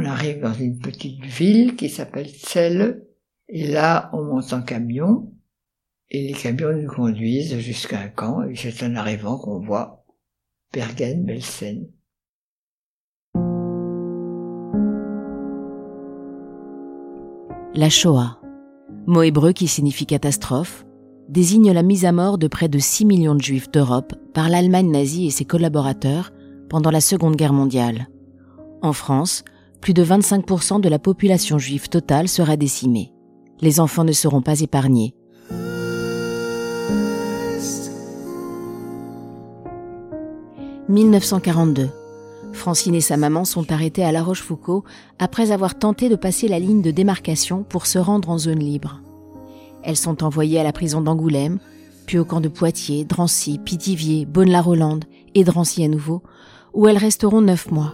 On arrive dans une petite ville qui s'appelle Celle, et là, on monte en camion, et les camions nous conduisent jusqu'à un camp, et c'est en arrivant qu'on voit Bergen-Belsen. La Shoah, mot hébreu qui signifie catastrophe, désigne la mise à mort de près de 6 millions de juifs d'Europe par l'Allemagne nazie et ses collaborateurs pendant la Seconde Guerre mondiale. En France, plus de 25% de la population juive totale sera décimée. Les enfants ne seront pas épargnés. « 1942. Francine et sa maman sont arrêtés à La Rochefoucauld après avoir tenté de passer la ligne de démarcation pour se rendre en zone libre. Elles sont envoyées à la prison d'Angoulême, puis au camp de Poitiers, Drancy, Pithiviers, Bonne-la-Rolande et Drancy à nouveau, où elles resteront neuf mois.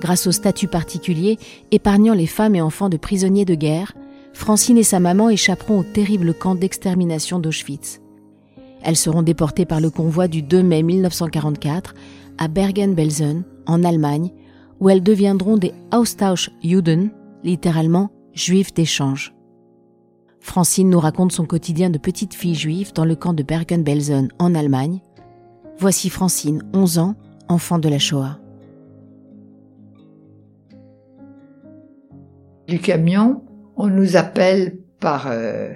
Grâce au statut particulier épargnant les femmes et enfants de prisonniers de guerre, Francine et sa maman échapperont au terrible camp d'extermination d'Auschwitz. Elles seront déportées par le convoi du 2 mai 1944 à Bergen-Belsen, en Allemagne, où elles deviendront des Austauschjuden, littéralement juifs d'échange. Francine nous raconte son quotidien de petite fille juive dans le camp de Bergen-Belsen, en Allemagne. Voici Francine, 11 ans, enfant de la Shoah. Du camion, on nous appelle par, euh,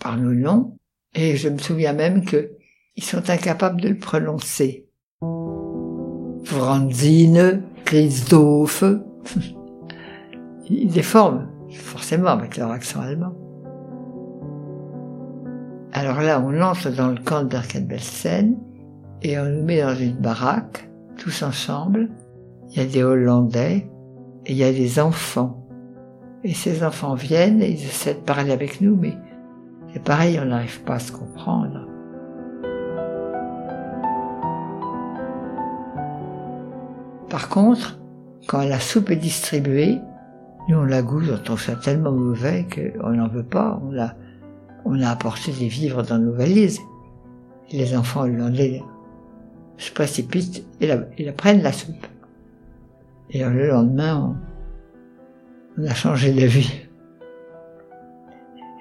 par nos noms, et je me souviens même que ils sont incapables de le prononcer. Franzine, Christophe. Ils déforment, forcément, avec leur accent allemand. Alors là, on entre dans le camp de Berken-Belsen et on nous met dans une baraque, tous ensemble. Il y a des Hollandais et il y a des enfants. Et ces enfants viennent et ils essaient de parler avec nous, mais c'est pareil, on n'arrive pas à se comprendre. Par contre, quand la soupe est distribuée, nous on la goûte, on trouve ça tellement mauvais qu'on n'en veut pas. On a, apporté des vivres dans nos valises. Les enfants se précipitent et la, prennent la soupe. Et le lendemain, on a changé de vie.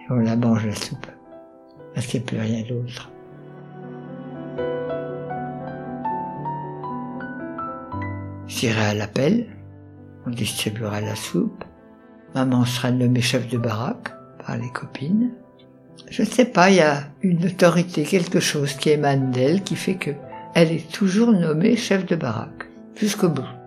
On la mange la soupe. Parce qu'il n'y a plus rien d'autre. J'irai à l'appel, on distribuera la soupe, maman sera nommée chef de baraque par les copines. Je ne sais pas, il y a une autorité, quelque chose qui émane d'elle qui fait que elle est toujours nommée chef de baraque, jusqu'au bout.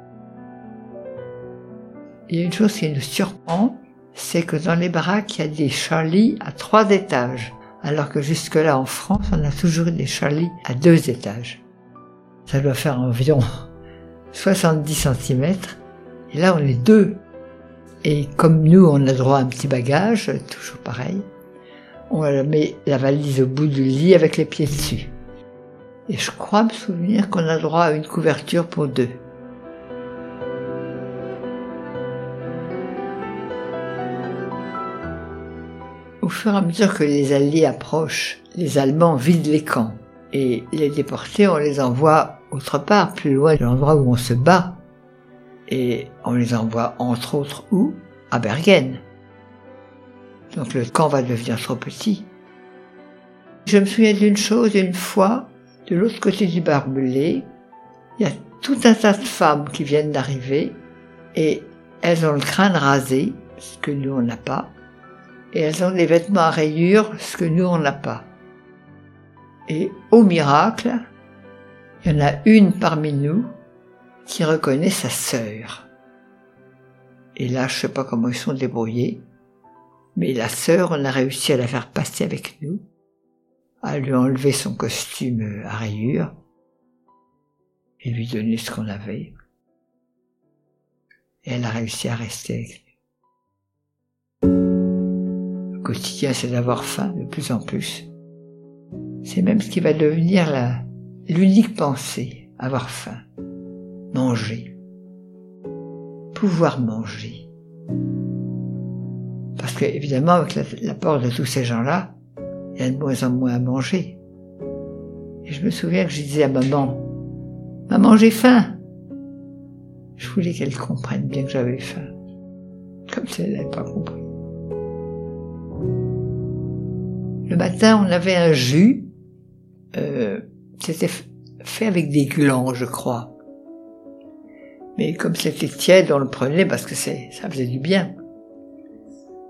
Il y a une chose qui nous surprend, c'est que dans les baraques, il y a des charlies à trois étages, alors que jusque-là en France, on a toujours des charlies à deux étages. Ça doit faire environ 70 cm. Et là, on est deux. Et comme nous, on a droit à un petit bagage, toujours pareil, on met la valise au bout du lit avec les pieds dessus. Et je crois me souvenir qu'on a droit à une couverture pour deux. Fur et à mesure que les Alliés approchent, les Allemands vident les camps et les déportés, on les envoie autre part, plus loin de l'endroit où on se bat. Et on les envoie entre autres où? À Bergen. Donc le camp va devenir trop petit. Je me souviens d'une chose, une fois, de l'autre côté du barbelé, il y a tout un tas de femmes qui viennent d'arriver et elles ont le crâne rasé, ce que nous on n'a pas, et elles ont des vêtements à rayures, ce que nous on n'a pas. Et au miracle, il y en a une parmi nous qui reconnaît sa sœur. Et là, je sais pas comment ils sont débrouillés, mais la sœur, on a réussi à la faire passer avec nous, à lui enlever son costume à rayures et lui donner ce qu'on avait. Et elle a réussi à rester avec nous. Quotidien, c'est d'avoir faim de plus en plus. C'est même ce qui va devenir la, l'unique pensée, avoir faim, manger, pouvoir manger. Parce que, évidemment, avec l'apport de tous ces gens-là, il y a de moins en moins à manger. Et je me souviens que je disais à maman, Maman, j'ai faim. Je voulais qu'elle comprenne bien que j'avais faim. Comme si elle n'avait pas compris. Le matin, on avait un jus. Euh, c'était fait avec des glands, je crois. Mais comme c'était tiède, on le prenait parce que ça faisait du bien.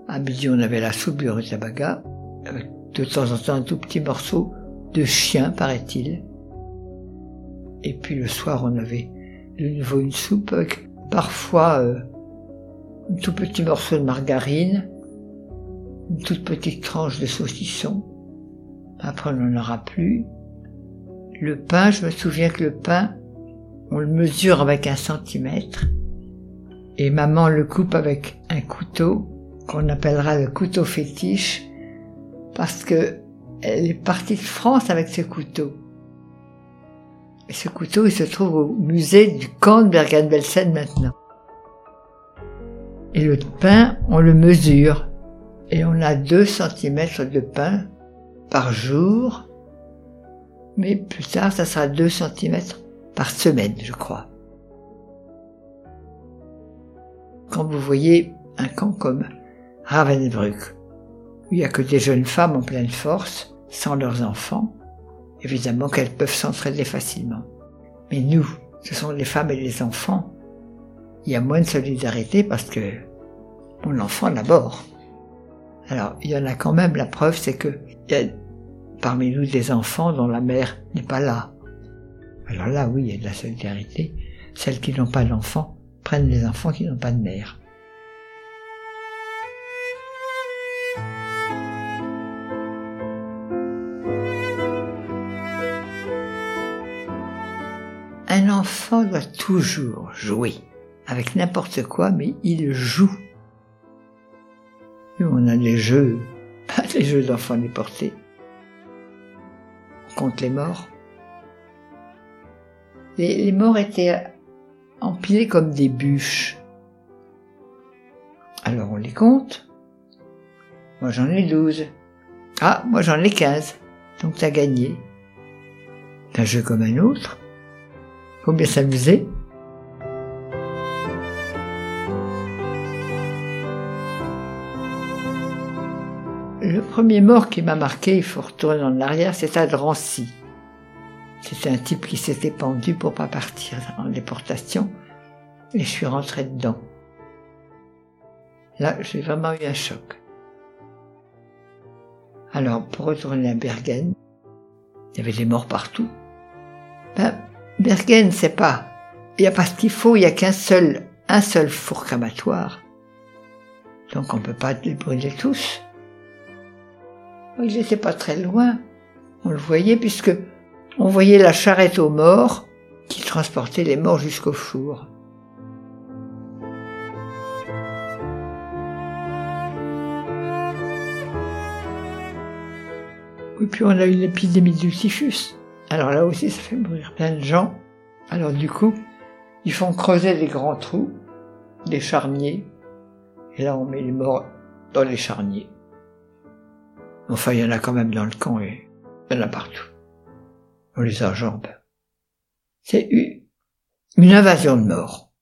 À midi, on avait la soupe du rutabaga, avec de temps en temps un tout petit morceau de chien, paraît-il. Et puis le soir, on avait de nouveau une soupe avec parfois euh, un tout petit morceau de margarine, une toute petite tranche de saucisson. Après, on n'en aura plus. Le pain, je me souviens que le pain, on le mesure avec un centimètre et maman le coupe avec un couteau qu'on appellera le couteau fétiche parce que elle est partie de France avec ce couteau. Et ce couteau, il se trouve au musée du camp de Bergen-Belsen maintenant. Et le pain, on le mesure. Et on a 2 cm de pain par jour. Mais plus tard, ça sera 2 cm par semaine, je crois. Quand vous voyez un camp comme Ravensbrück, où il n'y a que des jeunes femmes en pleine force, sans leurs enfants, évidemment qu'elles peuvent s'entraider facilement. Mais nous, ce sont les femmes et les enfants. Il y a moins de solidarité parce que mon enfant d'abord. Alors, il y en a quand même, la preuve, c'est que y a parmi nous des enfants dont la mère n'est pas là. Alors là, oui, il y a de la solidarité. Celles qui n'ont pas d'enfants prennent les enfants qui n'ont pas de mère. Un enfant doit toujours jouer avec n'importe quoi, mais il joue. On a des jeux, pas des jeux d'enfants déportés. On compte les morts. Les, morts étaient empilés comme des bûches. Alors on les compte. Moi j'en ai douze. Ah, moi j'en ai quinze. Donc t'as gagné. Un jeu comme un autre. Faut bien s'amuser. Premier mort qui m'a marqué, il faut retourner en arrière, c'est à Drancy. C'était un type qui s'était pendu pour pas partir en déportation. Et je suis rentré dedans. Là, j'ai vraiment eu un choc. Alors, pour retourner à Bergen, il y avait des morts partout. Ben, Bergen, c'est pas. Il n'y a pas ce qu'il faut, il n'y a qu'un seul, un seul four cramatoire. Donc on ne peut pas les brûler tous. Il n'était pas très loin. On le voyait puisque on voyait la charrette aux morts qui transportait les morts jusqu'au four. Et puis on a eu l'épidémie du typhus. Alors là aussi, ça fait mourir plein de gens. Alors du coup, ils font creuser des grands trous, des charniers, et là on met les morts dans les charniers. Enfin, il y en a quand même dans le camp et il y en a partout. On les enjambe. C'est une invasion de mort.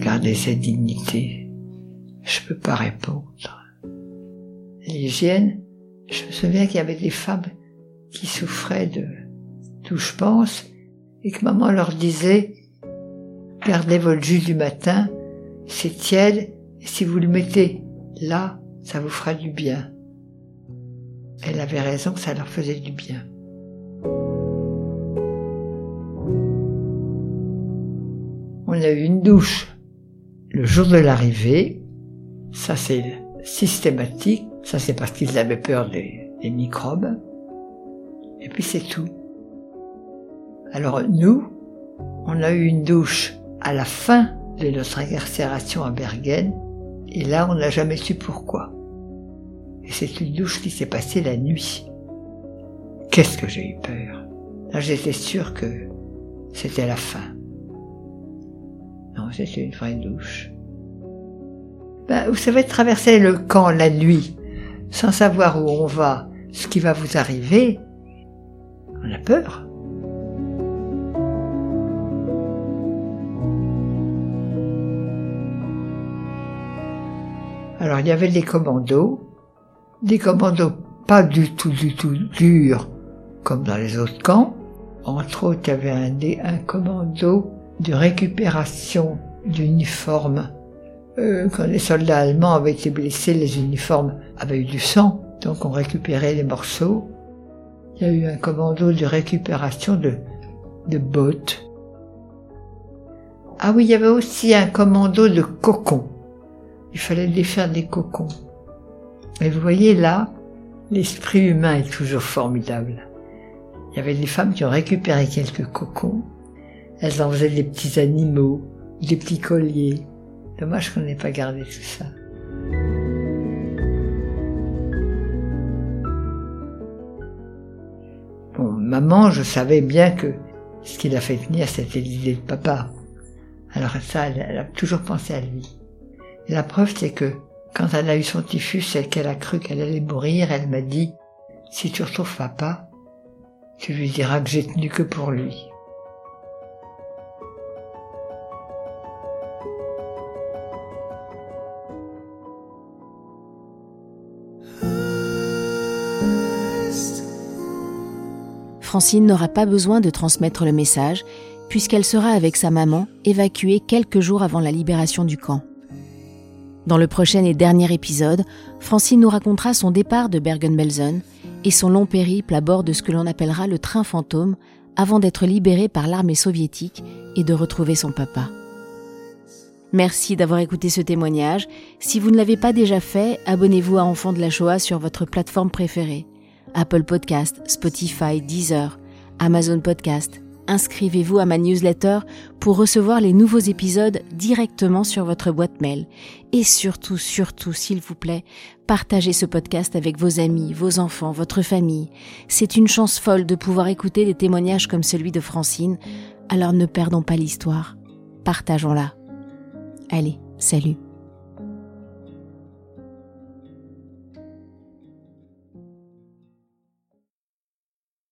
Garder cette dignité, je peux pas répondre. L'hygiène, je me souviens qu'il y avait des femmes qui souffraient de tout je pense, et que maman leur disait, gardez votre jus du matin, c'est tiède, et si vous le mettez là, ça vous fera du bien. Elle avait raison ça leur faisait du bien. On a eu une douche le jour de l'arrivée. Ça c'est systématique. Ça c'est parce qu'ils avaient peur des, des microbes. Et puis c'est tout. Alors nous, on a eu une douche à la fin de notre incarcération à Bergen, et là on n'a jamais su pourquoi. Et c'est une douche qui s'est passée la nuit. Qu'est-ce que j'ai eu peur? J'étais sûr que c'était la fin. Non, c'était une vraie douche. Ben, vous savez, traverser le camp la nuit, sans savoir où on va, ce qui va vous arriver, On a peur. Alors il y avait des commandos, des commandos pas du tout, du tout durs comme dans les autres camps. Entre autres, il y avait un, un commando de récupération d'uniformes. Euh, quand les soldats allemands avaient été blessés, les uniformes avaient eu du sang, donc on récupérait les morceaux. Il y a eu un commando de récupération de, de bottes. Ah oui, il y avait aussi un commando de cocons. Il fallait défaire des cocons. Et vous voyez là, l'esprit humain est toujours formidable. Il y avait des femmes qui ont récupéré quelques cocons. Elles en faisaient des petits animaux, des petits colliers. Dommage qu'on n'ait pas gardé tout ça. Bon, maman, je savais bien que ce qui l'a fait tenir, c'était l'idée de papa. Alors ça, elle a toujours pensé à lui. La preuve, c'est que quand elle a eu son typhus et qu'elle a cru qu'elle allait mourir, elle m'a dit, si tu retrouves papa, tu lui diras que j'ai tenu que pour lui. Francine n'aura pas besoin de transmettre le message, puisqu'elle sera avec sa maman, évacuée quelques jours avant la libération du camp. Dans le prochain et dernier épisode, Francine nous racontera son départ de Bergen-Belsen et son long périple à bord de ce que l'on appellera le train fantôme avant d'être libérée par l'armée soviétique et de retrouver son papa. Merci d'avoir écouté ce témoignage. Si vous ne l'avez pas déjà fait, abonnez-vous à Enfants de la Shoah sur votre plateforme préférée. Apple Podcast, Spotify, Deezer, Amazon Podcast, inscrivez-vous à ma newsletter pour recevoir les nouveaux épisodes directement sur votre boîte mail. Et surtout, surtout, s'il vous plaît, partagez ce podcast avec vos amis, vos enfants, votre famille. C'est une chance folle de pouvoir écouter des témoignages comme celui de Francine, alors ne perdons pas l'histoire. Partageons-la. Allez, salut.